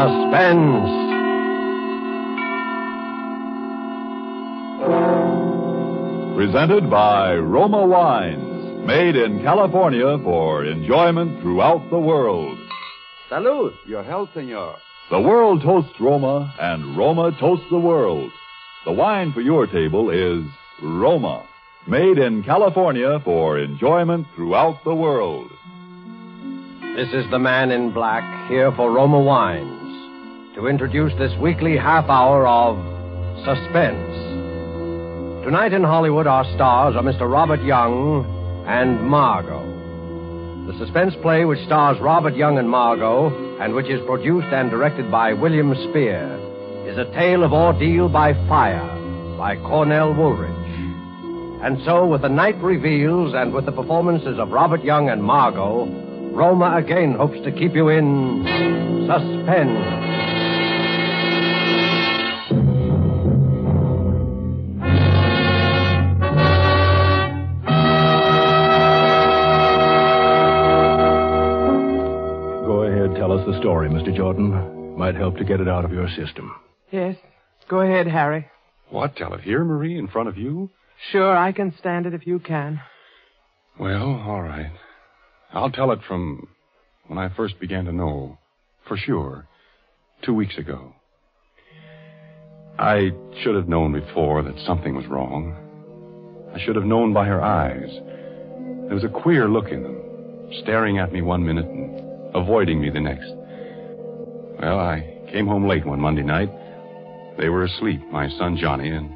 Suspense. Presented by Roma Wines, made in California for enjoyment throughout the world. Salud. Your health, senor. The world toasts Roma, and Roma toasts the world. The wine for your table is Roma, made in California for enjoyment throughout the world. This is the man in black here for Roma Wines to introduce this weekly half hour of suspense. Tonight in Hollywood, our stars are Mr. Robert Young and Margo. The suspense play which stars Robert Young and Margo, and which is produced and directed by William Spier, is a tale of ordeal by fire by Cornell Woolrich. And so, with the night reveals and with the performances of Robert Young and Margo, Roma again hopes to keep you in suspense. Story, Mr. Jordan. Might help to get it out of your system. Yes. Go ahead, Harry. What? Tell it here, Marie, in front of you? Sure, I can stand it if you can. Well, all right. I'll tell it from when I first began to know, for sure, two weeks ago. I should have known before that something was wrong. I should have known by her eyes. There was a queer look in them, staring at me one minute and avoiding me the next. Well, I came home late one Monday night. They were asleep, my son Johnny and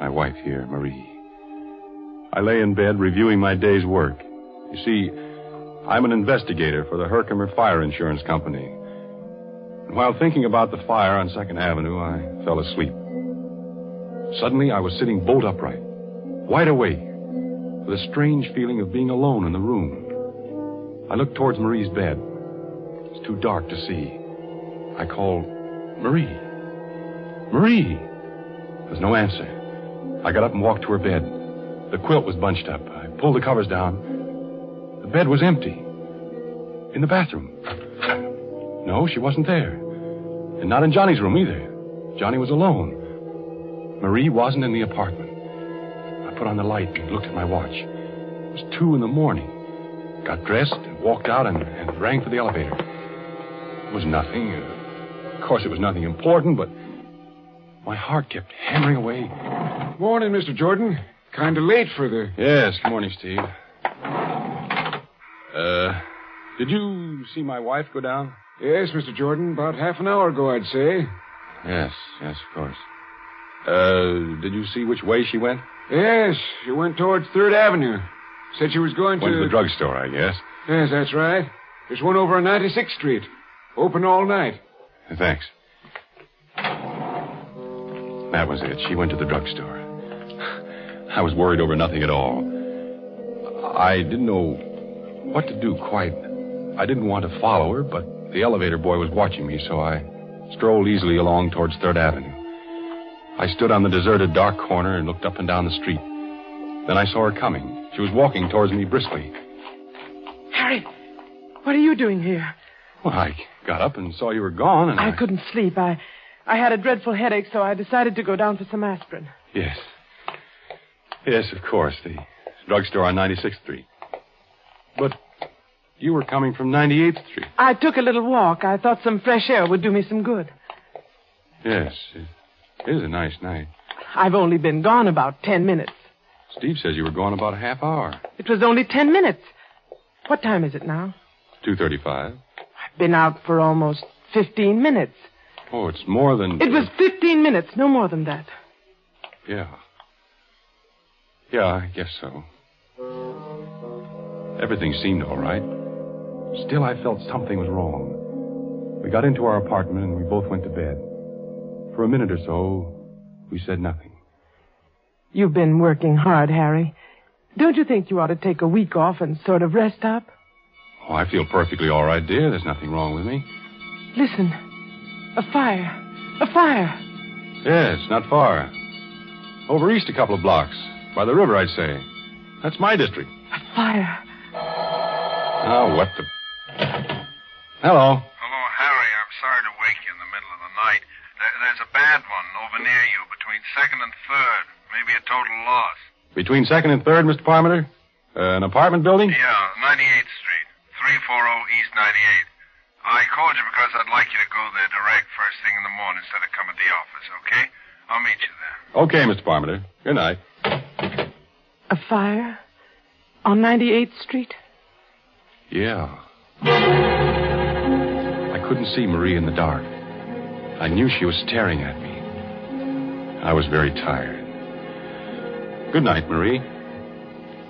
my wife here, Marie. I lay in bed reviewing my day's work. You see, I'm an investigator for the Herkimer Fire Insurance Company. And while thinking about the fire on Second Avenue, I fell asleep. Suddenly, I was sitting bolt upright, wide awake, with a strange feeling of being alone in the room. I looked towards Marie's bed. It's too dark to see. I called, Marie. Marie! There was no answer. I got up and walked to her bed. The quilt was bunched up. I pulled the covers down. The bed was empty. In the bathroom. No, she wasn't there. And not in Johnny's room either. Johnny was alone. Marie wasn't in the apartment. I put on the light and looked at my watch. It was two in the morning. Got dressed and walked out and, and rang for the elevator. It was nothing. Of course, it was nothing important, but my heart kept hammering away. Morning, Mr. Jordan. Kind of late for the. Yes, good morning, Steve. Uh, did you see my wife go down? Yes, Mr. Jordan. About half an hour ago, I'd say. Yes, yes, of course. Uh, did you see which way she went? Yes, she went towards Third Avenue. Said she was going to. Went to. to the drugstore, I guess. Yes, that's right. There's one over on 96th Street. Open all night. Thanks. That was it. She went to the drugstore. I was worried over nothing at all. I didn't know what to do quite. I didn't want to follow her, but the elevator boy was watching me, so I strolled easily along towards Third Avenue. I stood on the deserted dark corner and looked up and down the street. Then I saw her coming. She was walking towards me briskly. Harry, what are you doing here? Well, I got up and saw you were gone, and I couldn't sleep. I, I had a dreadful headache, so I decided to go down for some aspirin. Yes. Yes, of course. The drugstore on 96th Street. But you were coming from 98th Street. I took a little walk. I thought some fresh air would do me some good. Yes. It is a nice night. I've only been gone about ten minutes. Steve says you were gone about a half hour. It was only ten minutes. What time is it now? 2.35. Been out for almost fifteen minutes. Oh, it's more than... It was fifteen minutes, no more than that. Yeah. Yeah, I guess so. Everything seemed all right. Still, I felt something was wrong. We got into our apartment and we both went to bed. For a minute or so, we said nothing. You've been working hard, Harry. Don't you think you ought to take a week off and sort of rest up? Oh, I feel perfectly all right, dear. There's nothing wrong with me. Listen. A fire. A fire. Yes, not far. Over east a couple of blocks. By the river, I'd say. That's my district. A fire. Oh, what the... Hello. Hello, Harry. I'm sorry to wake you. In the middle of the night. There's a bad one over near you, between second and third. Maybe a total loss. Between second and third, Mr. Parmenter? Uh, an apartment building? Yeah, 98th Street, 340 East 98. I called you because I'd like you to go there direct first thing in the morning instead of come at the office, okay? I'll meet you there. Okay, Mr. Parmenter. Good night. A fire? On 98th Street? Yeah. I couldn't see Marie in the dark. I knew she was staring at me. I was very tired. Good night, Marie.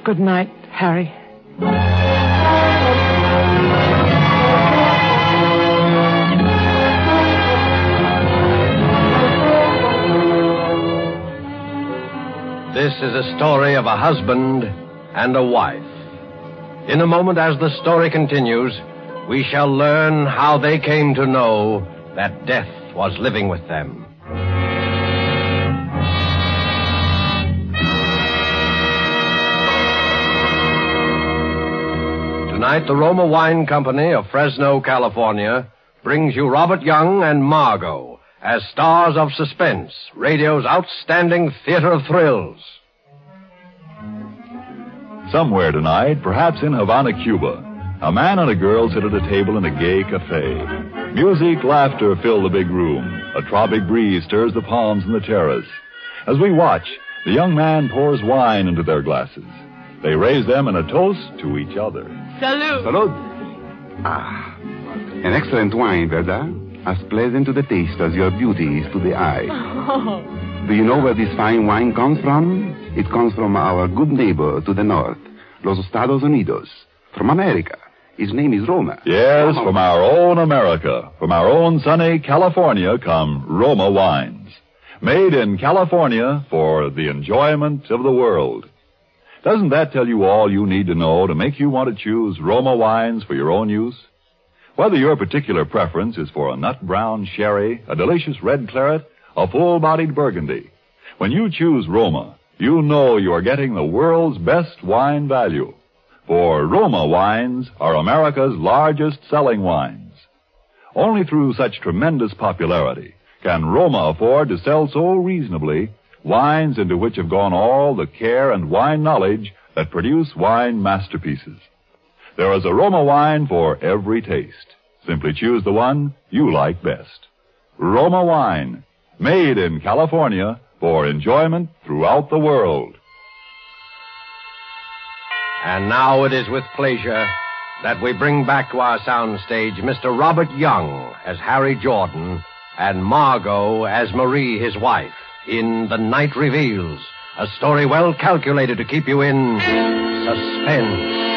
Good night, Harry. This is a story of a husband and a wife. In a moment, as the story continues, we shall learn how they came to know that death was living with them. Tonight, the Roma Wine Company of Fresno, California, brings you Robert Young and Margo as stars of suspense, radio's outstanding theater of thrills. Somewhere tonight, perhaps in Havana, Cuba, a man and a girl sit at a table in a gay cafe. Music, laughter fill the big room. A tropic breeze stirs the palms in the terrace. As we watch, the young man pours wine into their glasses. They raise them in a toast to each other. Salute. Salud. Ah, an excellent wine, Verda. As pleasant to the taste as your beauty is to the eye. Oh. Do you know where this fine wine comes from? It comes from our good neighbor to the north, Los Estados Unidos, from America. His name is Roma. Yes, from our own America, from our own sunny California come Roma wines. Made in California for the enjoyment of the world. Doesn't that tell you all you need to know to make you want to choose Roma wines for your own use? Whether your particular preference is for a nut brown sherry, a delicious red claret, a full bodied burgundy, when you choose Roma, you know you are getting the world's best wine value. For Roma wines are America's largest selling wines. Only through such tremendous popularity can Roma afford to sell so reasonably wines into which have gone all the care and wine knowledge that produce wine masterpieces. There is a Roma wine for every taste. Simply choose the one you like best. Roma wine, made in California for enjoyment throughout the world. And now it is with pleasure that we bring back to our soundstage Mr. Robert Young as Harry Jordan and Margo as Marie, his wife, in The Night Reveals, a story well calculated to keep you in suspense.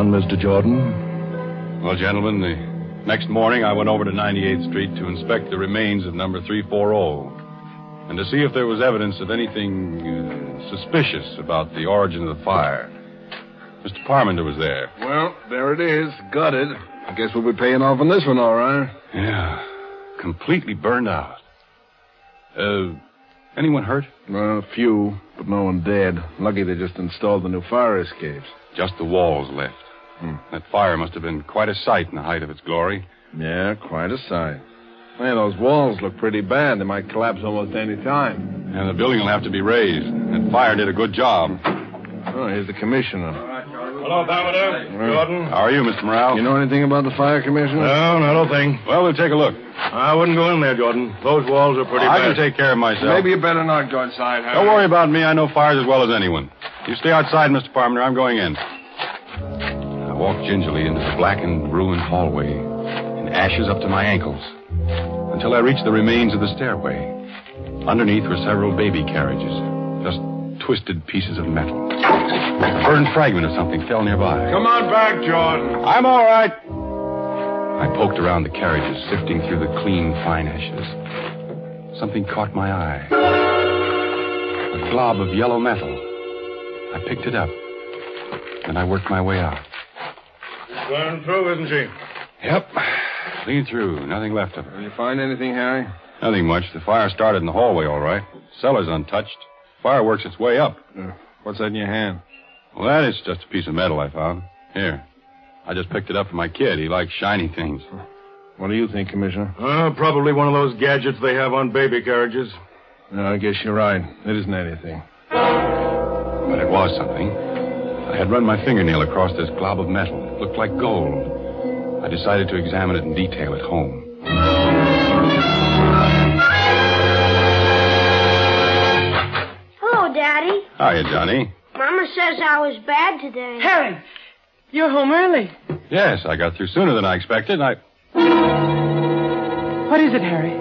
On, Mr. Jordan. Well, gentlemen, the next morning I went over to 98th Street to inspect the remains of number 340 and to see if there was evidence of anything uh, suspicious about the origin of the fire. Mr. Parmenter was there. Well, there it is, gutted. I guess we'll be paying off on this one, all right. Yeah, completely burned out. Uh, anyone hurt? Well, a few, but no one dead. Lucky they just installed the new fire escapes. Just the walls left. Hmm. That fire must have been quite a sight in the height of its glory. Yeah, quite a sight. Man, those walls look pretty bad. They might collapse almost any time. And the building will have to be razed. That fire did a good job. Oh, here's the commissioner. Hello, Parmenter. Jordan. How are you, Mr. Morale? You know anything about the fire commissioner? No, not a thing. Well, we'll take a look. I wouldn't go in there, Jordan. Those walls are pretty I bad. I can take care of myself. Maybe you better not go inside, Harry. Don't worry about me. I know fires as well as anyone. You stay outside, Mr. Parmenter. I'm going in. I walked gingerly into the blackened, ruined hallway, in ashes up to my ankles, until I reached the remains of the stairway. Underneath were several baby carriages, just twisted pieces of metal. A burned fragment of something fell nearby. Come on back, Jordan. I'm all right. I poked around the carriages, sifting through the clean, fine ashes. Something caught my eye. A glob of yellow metal. I picked it up. and I worked my way out. Going through, isn't she? Yep. Clean through. Nothing left of her. Did you find anything, Harry? Nothing much. The fire started in the hallway, all right. Cellar's untouched. Fire works its way up. Uh, what's that in your hand? Well, that is just a piece of metal I found. Here. I just picked it up for my kid. He likes shiny things. What do you think, Commissioner? Uh, probably one of those gadgets they have on baby carriages. No, I guess you're right. It isn't anything. But it was something. I had run my fingernail across this glob of metal. It looked like gold. I decided to examine it in detail at home. Hello, Daddy. Hiya, Johnny. Mama says I was bad today. Harry, you're home early. Yes, I got through sooner than I expected. I. What is it, Harry?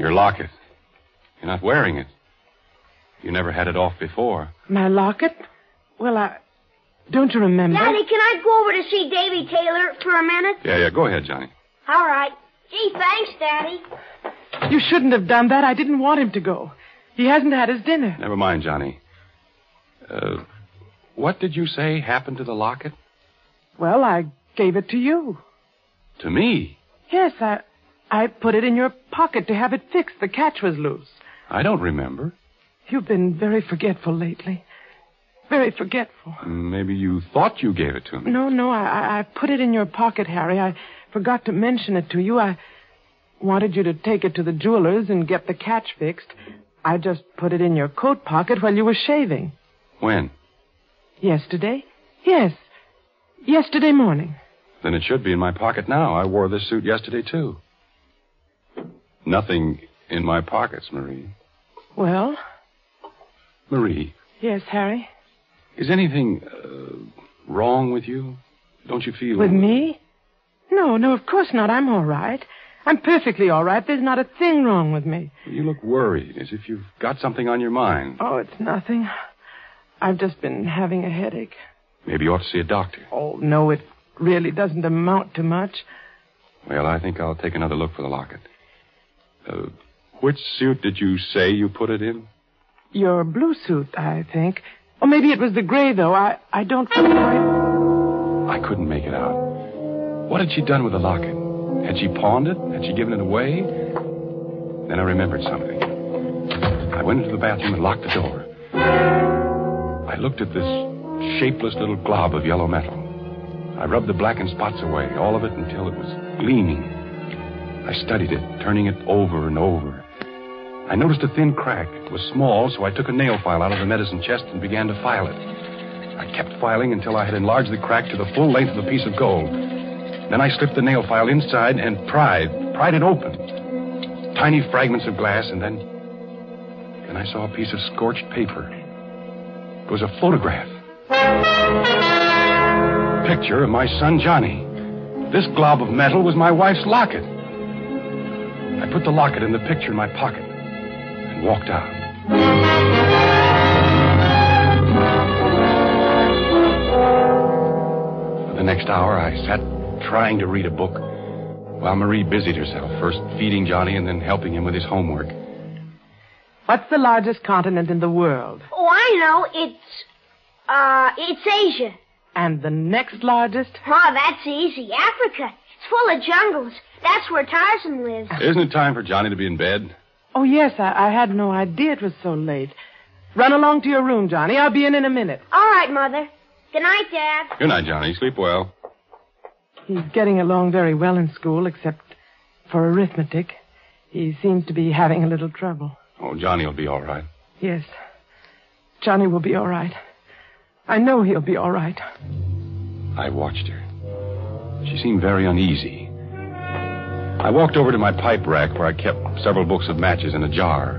Your locket. You're not wearing it. You never had it off before. My locket? Well, I. Don't you remember? Daddy, can I go over to see Davy Taylor for a minute? Yeah, yeah, go ahead, Johnny. All right. Gee, thanks, Daddy. You shouldn't have done that. I didn't want him to go. He hasn't had his dinner. Never mind, Johnny. Uh, what did you say happened to the locket? Well, I gave it to you. To me? Yes, I. I put it in your pocket to have it fixed. The catch was loose. I don't remember. You've been very forgetful lately. Very forgetful. Mm, maybe you thought you gave it to me. No, no, I, I- I put it in your pocket, Harry. I forgot to mention it to you. I wanted you to take it to the jeweler's and get the catch fixed. I just put it in your coat pocket while you were shaving. When? Yesterday? Yes. Yesterday morning. Then it should be in my pocket now. I wore this suit yesterday, too. Nothing in my pockets, Marie. Well, Marie, yes, Harry. Is anything uh, wrong with you? Don't you feel. With me? No, no, of course not. I'm all right. I'm perfectly all right. There's not a thing wrong with me. You look worried, as if you've got something on your mind. Oh, it's nothing. I've just been having a headache. Maybe you ought to see a doctor. Oh, no, it really doesn't amount to much. Well, I think I'll take another look for the locket. Uh, which suit did you say you put it in? Your blue suit, I think. Or maybe it was the gray, though. I, I don't. I couldn't make it out. What had she done with the locket? Had she pawned it? Had she given it away? Then I remembered something. I went into the bathroom and locked the door. I looked at this shapeless little glob of yellow metal. I rubbed the blackened spots away, all of it until it was gleaming. I studied it, turning it over and over. I noticed a thin crack. It was small, so I took a nail file out of the medicine chest and began to file it. I kept filing until I had enlarged the crack to the full length of a piece of gold. Then I slipped the nail file inside and pried, pried it open. Tiny fragments of glass, and then. Then I saw a piece of scorched paper. It was a photograph. Picture of my son Johnny. This glob of metal was my wife's locket. I put the locket and the picture in my pocket walked out. For the next hour, I sat trying to read a book while Marie busied herself, first feeding Johnny and then helping him with his homework. What's the largest continent in the world? Oh, I know. It's, uh, it's Asia. And the next largest? Oh, that's easy. Africa. It's full of jungles. That's where Tarzan lives. Isn't it time for Johnny to be in bed? Oh, yes, I, I had no idea it was so late. Run along to your room, Johnny. I'll be in in a minute. All right, Mother. Good night, Dad. Good night, Johnny. Sleep well. He's getting along very well in school, except for arithmetic. He seems to be having a little trouble. Oh, Johnny will be all right. Yes. Johnny will be all right. I know he'll be all right. I watched her. She seemed very uneasy. I walked over to my pipe rack where I kept several books of matches in a jar.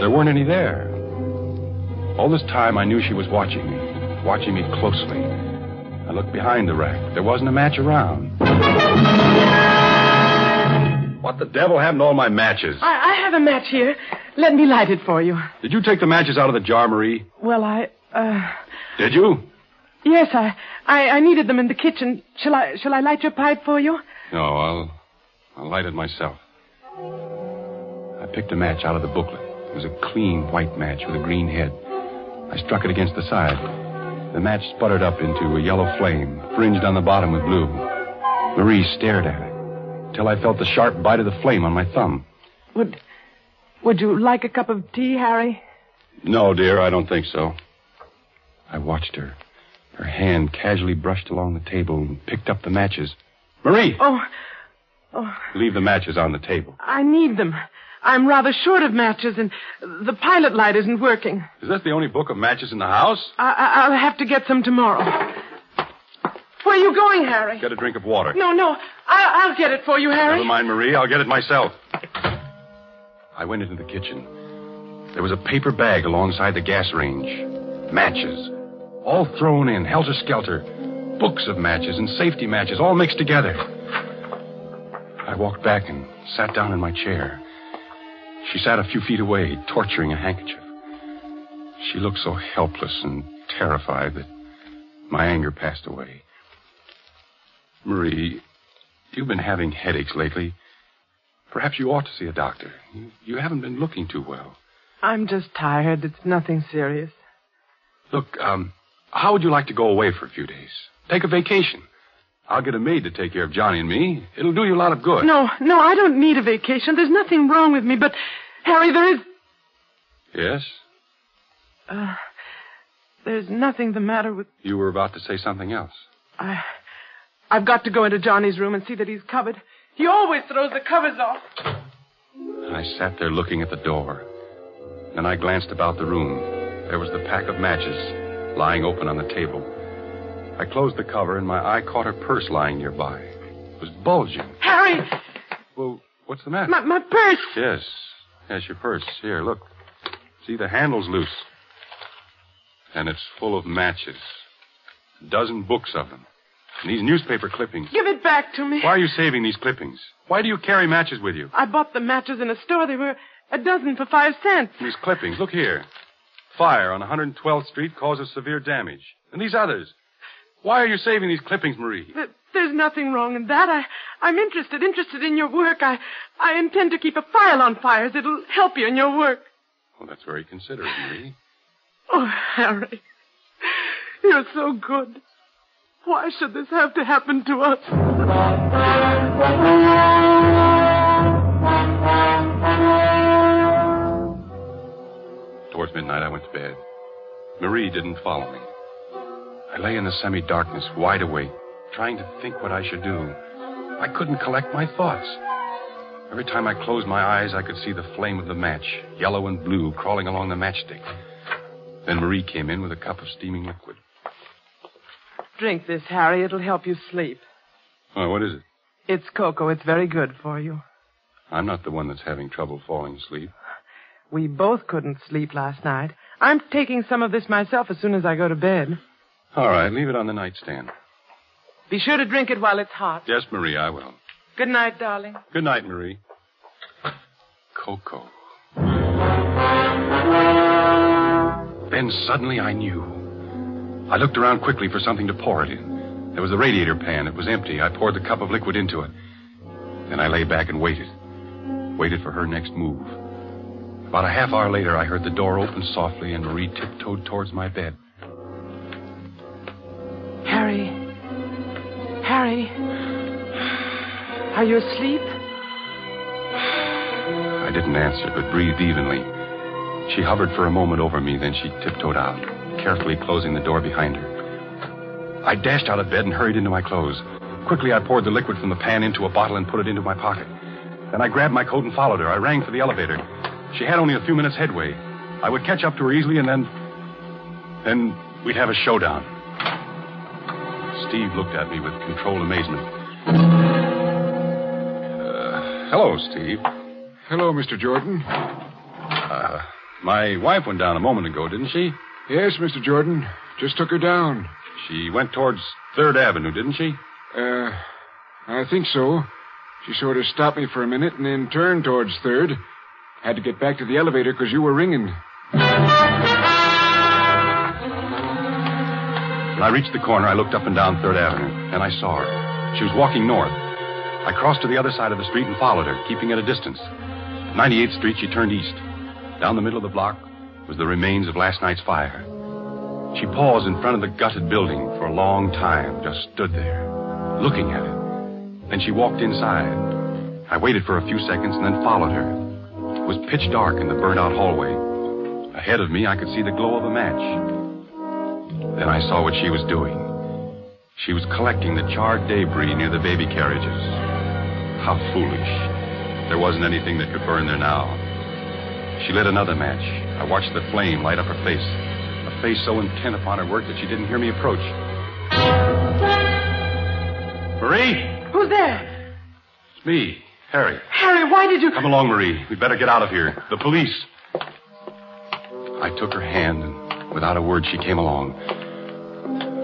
There weren't any there. All this time I knew she was watching me, watching me closely. I looked behind the rack. There wasn't a match around. What the devil happened to all my matches? I, I have a match here. Let me light it for you. Did you take the matches out of the jar, Marie? Well, I, uh, Did you? yes, I, I, I needed them in the kitchen. Shall I, shall I light your pipe for you? No, I'll, I'll light it myself. I picked a match out of the booklet. It was a clean white match with a green head. I struck it against the side. The match sputtered up into a yellow flame, fringed on the bottom with blue. Marie stared at it till I felt the sharp bite of the flame on my thumb. Would, would you like a cup of tea, Harry? No, dear, I don't think so. I watched her. Her hand casually brushed along the table and picked up the matches. Marie! Oh, oh, Leave the matches on the table. I need them. I'm rather short of matches, and the pilot light isn't working. Is this the only book of matches in the house? I, I, I'll have to get some tomorrow. Where are you going, Harry? Get a drink of water. No, no. I, I'll get it for you, Harry. Never mind, Marie. I'll get it myself. I went into the kitchen. There was a paper bag alongside the gas range. Matches. All thrown in, helter skelter. Books of matches and safety matches, all mixed together. I walked back and sat down in my chair. She sat a few feet away, torturing a handkerchief. She looked so helpless and terrified that my anger passed away. Marie, you've been having headaches lately. Perhaps you ought to see a doctor. You, you haven't been looking too well. I'm just tired. It's nothing serious. Look, um, how would you like to go away for a few days? Take a vacation. I'll get a maid to take care of Johnny and me. It'll do you a lot of good. No, no, I don't need a vacation. There's nothing wrong with me, but, Harry, there is. Yes? Uh, there's nothing the matter with. You were about to say something else. I. I've got to go into Johnny's room and see that he's covered. He always throws the covers off. I sat there looking at the door. Then I glanced about the room. There was the pack of matches lying open on the table. I closed the cover, and my eye caught her purse lying nearby. It was bulging. Harry! Well, what's the matter? My, my purse! Yes. Yes, your purse. Here, look. See, the handle's loose. And it's full of matches. A dozen books of them. And these newspaper clippings. Give it back to me. Why are you saving these clippings? Why do you carry matches with you? I bought the matches in a store. They were a dozen for five cents. These clippings, look here. Fire on 112th Street causes severe damage. And these others. Why are you saving these clippings, Marie? Th- There's nothing wrong in that. I, I'm interested, interested in your work. I, I intend to keep a file on fires. It'll help you in your work. Well, that's very considerate, Marie. Oh, Harry, you're so good. Why should this have to happen to us? Towards midnight, I went to bed. Marie didn't follow me. I lay in the semi darkness, wide awake, trying to think what I should do. I couldn't collect my thoughts. Every time I closed my eyes, I could see the flame of the match, yellow and blue, crawling along the matchstick. Then Marie came in with a cup of steaming liquid. Drink this, Harry. It'll help you sleep. Oh, what is it? It's cocoa. It's very good for you. I'm not the one that's having trouble falling asleep. We both couldn't sleep last night. I'm taking some of this myself as soon as I go to bed. All right, leave it on the nightstand. Be sure to drink it while it's hot. Yes, Marie, I will. Good night, darling. Good night, Marie. Cocoa. Then suddenly I knew. I looked around quickly for something to pour it in. There was the radiator pan. It was empty. I poured the cup of liquid into it. Then I lay back and waited. Waited for her next move. About a half hour later, I heard the door open softly and Marie tiptoed towards my bed. Are you asleep? I didn't answer, but breathed evenly. She hovered for a moment over me, then she tiptoed out, carefully closing the door behind her. I dashed out of bed and hurried into my clothes. Quickly, I poured the liquid from the pan into a bottle and put it into my pocket. Then I grabbed my coat and followed her. I rang for the elevator. She had only a few minutes headway. I would catch up to her easily, and then. Then we'd have a showdown. Steve looked at me with controlled amazement. Hello, Steve. Hello, Mr. Jordan. Uh, my wife went down a moment ago, didn't she? Yes, Mr. Jordan. Just took her down. She went towards Third Avenue, didn't she? Uh, I think so. She sort of stopped me for a minute and then turned towards Third. Had to get back to the elevator because you were ringing. When I reached the corner, I looked up and down Third Avenue, and I saw her. She was walking north. I crossed to the other side of the street and followed her, keeping at a distance. At 98th Street, she turned east. Down the middle of the block was the remains of last night's fire. She paused in front of the gutted building for a long time, just stood there, looking at it. Then she walked inside. I waited for a few seconds and then followed her. It was pitch dark in the burnt out hallway. Ahead of me, I could see the glow of a match. Then I saw what she was doing. She was collecting the charred debris near the baby carriages. How foolish. There wasn't anything that could burn there now. She lit another match. I watched the flame light up her face. A face so intent upon her work that she didn't hear me approach. Marie! Who's there? It's me, Harry. Harry, why did you. Come along, Marie. We'd better get out of here. The police. I took her hand, and without a word, she came along.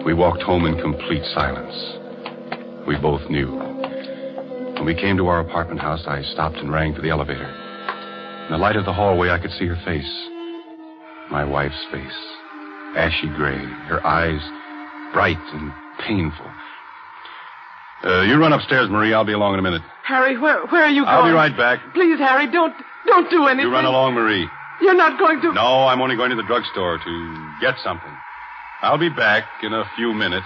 We walked home in complete silence. We both knew. When we came to our apartment house, I stopped and rang for the elevator. In the light of the hallway, I could see her face. My wife's face. Ashy gray, her eyes bright and painful. Uh, you run upstairs, Marie. I'll be along in a minute. Harry, where, where are you going? I'll be right back. Please, Harry, don't don't do anything. You run along, Marie. You're not going to. No, I'm only going to the drugstore to get something. I'll be back in a few minutes.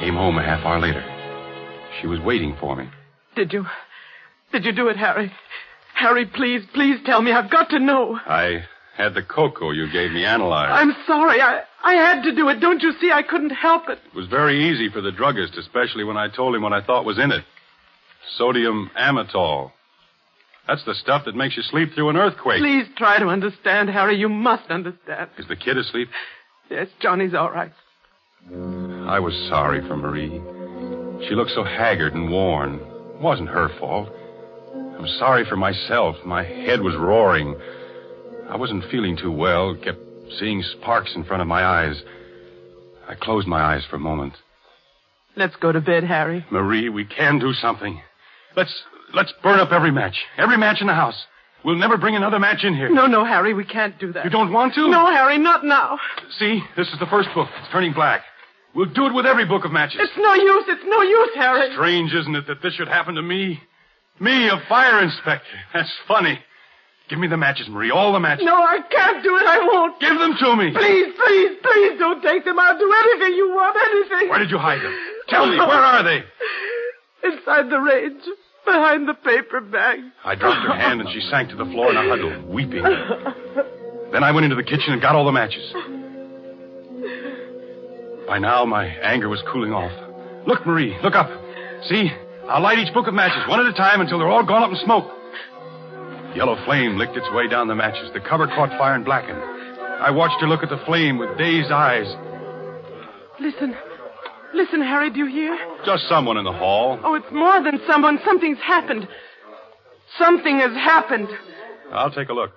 Came home a half hour later. She was waiting for me. Did you? Did you do it, Harry? Harry, please, please tell me. I've got to know. I had the cocoa you gave me analyzed. I'm sorry. I, I had to do it. Don't you see? I couldn't help it. It was very easy for the druggist, especially when I told him what I thought was in it. Sodium amytal. That's the stuff that makes you sleep through an earthquake. Please try to understand, Harry. You must understand. Is the kid asleep? Yes, Johnny's all right. I was sorry for Marie. She looked so haggard and worn. It wasn't her fault. I'm sorry for myself. My head was roaring. I wasn't feeling too well, kept seeing sparks in front of my eyes. I closed my eyes for a moment. Let's go to bed, Harry. Marie, we can do something. Let's let's burn up every match. Every match in the house. We'll never bring another match in here. No, no, Harry, we can't do that. You don't want to? No, Harry, not now. See, this is the first book. It's turning black. We'll do it with every book of matches. It's no use. It's no use, Harry. Strange, isn't it, that this should happen to me? Me, a fire inspector. That's funny. Give me the matches, Marie. All the matches. No, I can't do it. I won't. Give them to me. Please, please, please don't take them. I'll do anything you want, anything. Where did you hide them? Tell me, where are they? Inside the range, behind the paper bag. I dropped her hand and she sank to the floor in a huddle, weeping. Then I went into the kitchen and got all the matches. By now, my anger was cooling off. Look, Marie, look up. See? I'll light each book of matches, one at a time, until they're all gone up in smoke. Yellow flame licked its way down the matches. The cover caught fire and blackened. I watched her look at the flame with dazed eyes. Listen. Listen, Harry, do you hear? Just someone in the hall. Oh, it's more than someone. Something's happened. Something has happened. I'll take a look.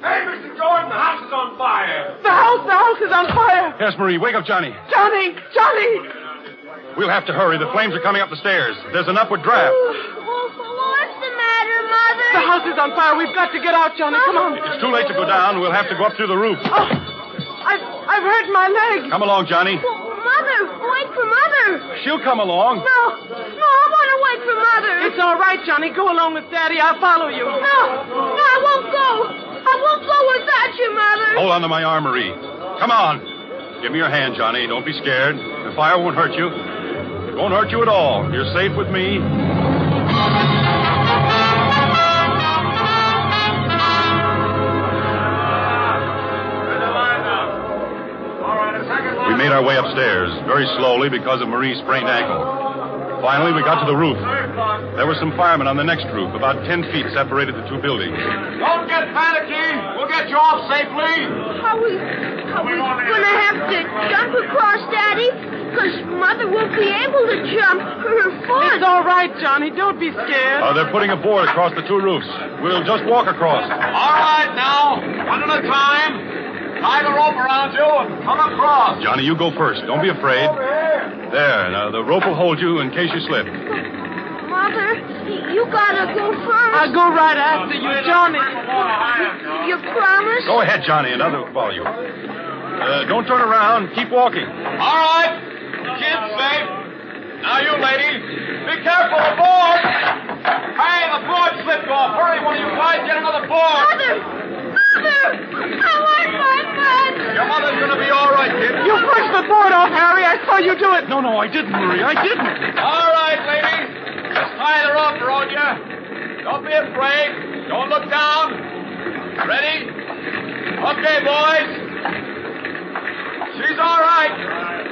Hey, Mr. Jordan, the house is on fire. The house, the house is on fire. Yes, Marie, wake up Johnny. Johnny, Johnny. We'll have to hurry. The flames are coming up the stairs. There's an upward draft. What's the matter, Mother? The house is on fire. We've got to get out, Johnny. Come on. It's too late to go down. We'll have to go up through the roof. Oh, I've, I've hurt my leg. Come along, Johnny. Mother, wait for Mother. She'll come along. No, no, I want to wait for Mother. It's all right, Johnny. Go along with Daddy. I'll follow you. No, no, I won't go. I won't go without you, Mother. Hold on to my arm, Marie. Come on. Give me your hand, Johnny. Don't be scared. The fire won't hurt you. It won't hurt you at all. You're safe with me. We made our way upstairs, very slowly because of Marie's sprained ankle. Finally, we got to the roof. There were some firemen on the next roof. About ten feet separated the two buildings. Don't get panicky. We'll get you off safely. How we, how we gonna have to jump across, Daddy? Because Mother won't be able to jump. Her foot. It's all right, Johnny. Don't be scared. Uh, they're putting a board across the two roofs. We'll just walk across. All right, now. One at a time. Tie the rope around you and come across. Johnny, you go first. Don't be afraid. There, now the rope will hold you in case you slip. Mother, you gotta go first. I'll go right after you, Johnny. You promise? Go ahead, Johnny, and I'll follow you. Uh, don't turn around. Keep walking. All right. Kid's safe. Now, you ladies, be careful. The board. Hey, the board slipped off. Hurry, one of you guys. Get another board. Mother! Mother! I want my bed! Your mother's going to be all right, kid. You pushed the board off, Harry. I saw you do it. No, no, I didn't, Marie. I didn't. All right, ladies. Tie the rope around you. Don't be afraid. Don't look down. Ready? Okay, boys. She's all right.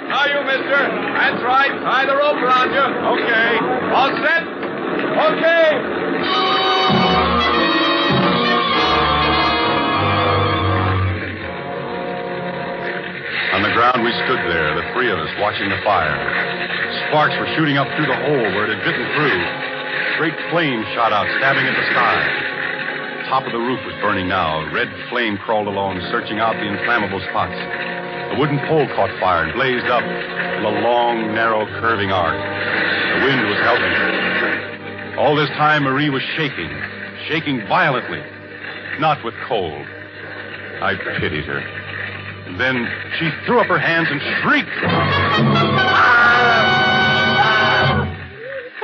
Now you, mister. That's right. Tie the rope around you. Okay. All set? Okay. On the ground, we stood there, the three of us, watching the fire. Sparks were shooting up through the hole where it had bitten through. Great flames shot out, stabbing at the sky. Top of the roof was burning now. Red flame crawled along, searching out the inflammable spots. The wooden pole caught fire and blazed up in a long, narrow, curving arc. The wind was helping. All this time, Marie was shaking, shaking violently, not with cold. I pitied her. And then she threw up her hands and shrieked.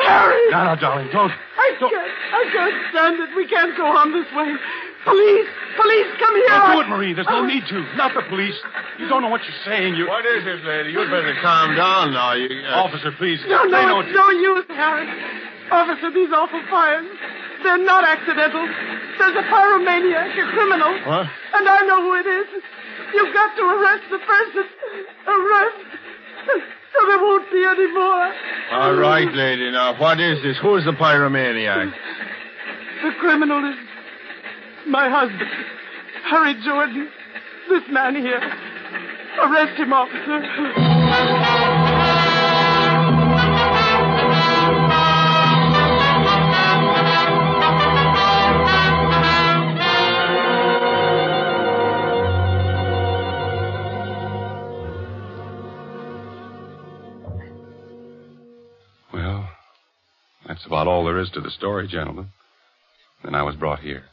Harry! No, no, darling, don't. I can't. I can't stand it. We can't go on this way. Police! Police, come here! Don't do it, Marie. There's no need to. Not the police. You don't know what you're saying. You. What is it, lady? You'd better calm down now. You, uh... Officer, please. No, no, no it's no use, Harry. Officer, these awful fires. They're not accidental. There's a pyromaniac, a criminal. What? And I know who it is. You've got to arrest the person. Arrest. So there won't be any more. All right, lady. Now, what is this? Who's the pyromaniac? The criminal is my husband, Harry Jordan. This man here. Arrest him, officer. That's about all there is to the story, gentlemen. Then I was brought here.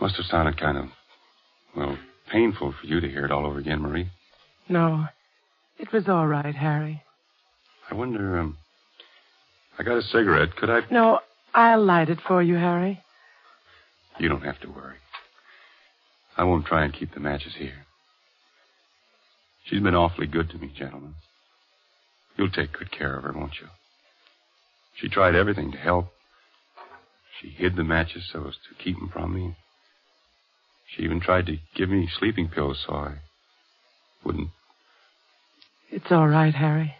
Must have sounded kind of, well, painful for you to hear it all over again, Marie. No, it was all right, Harry. I wonder, um, I got a cigarette. Could I? No, I'll light it for you, Harry. You don't have to worry. I won't try and keep the matches here. She's been awfully good to me, gentlemen. You'll take good care of her, won't you? She tried everything to help. She hid the matches so as to keep them from me. She even tried to give me sleeping pills so I wouldn't. It's all right, Harry.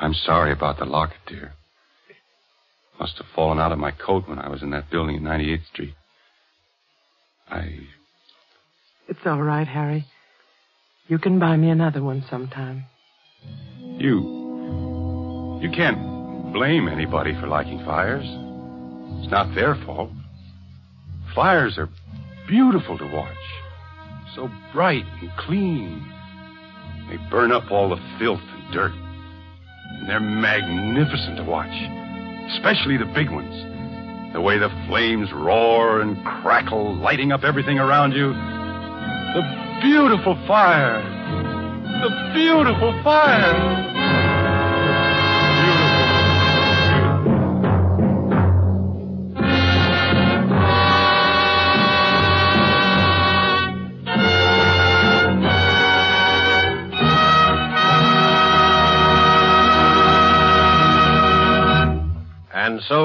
I'm sorry about the locket, dear. Must have fallen out of my coat when I was in that building in 98th Street. I. It's all right, Harry. You can buy me another one sometime. You. You can't blame anybody for liking fires. It's not their fault. Fires are beautiful to watch. So bright and clean. They burn up all the filth and dirt. And they're magnificent to watch. Especially the big ones. The way the flames roar and crackle, lighting up everything around you. The beautiful fire. The beautiful fire.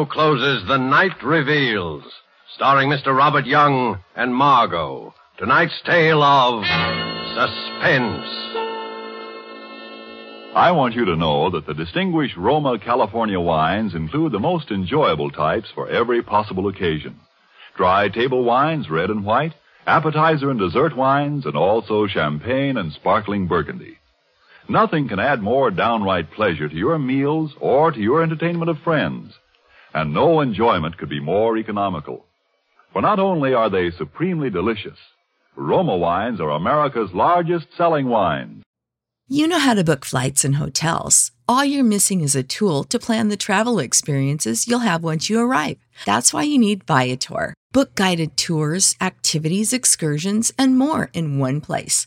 Closes The Night Reveals, starring Mr. Robert Young and Margo. Tonight's tale of suspense. I want you to know that the distinguished Roma California wines include the most enjoyable types for every possible occasion. Dry table wines, red and white, appetizer and dessert wines, and also champagne and sparkling burgundy. Nothing can add more downright pleasure to your meals or to your entertainment of friends. And no enjoyment could be more economical. For not only are they supremely delicious, Roma wines are America's largest selling wines. You know how to book flights and hotels. All you're missing is a tool to plan the travel experiences you'll have once you arrive. That's why you need Viator. Book guided tours, activities, excursions, and more in one place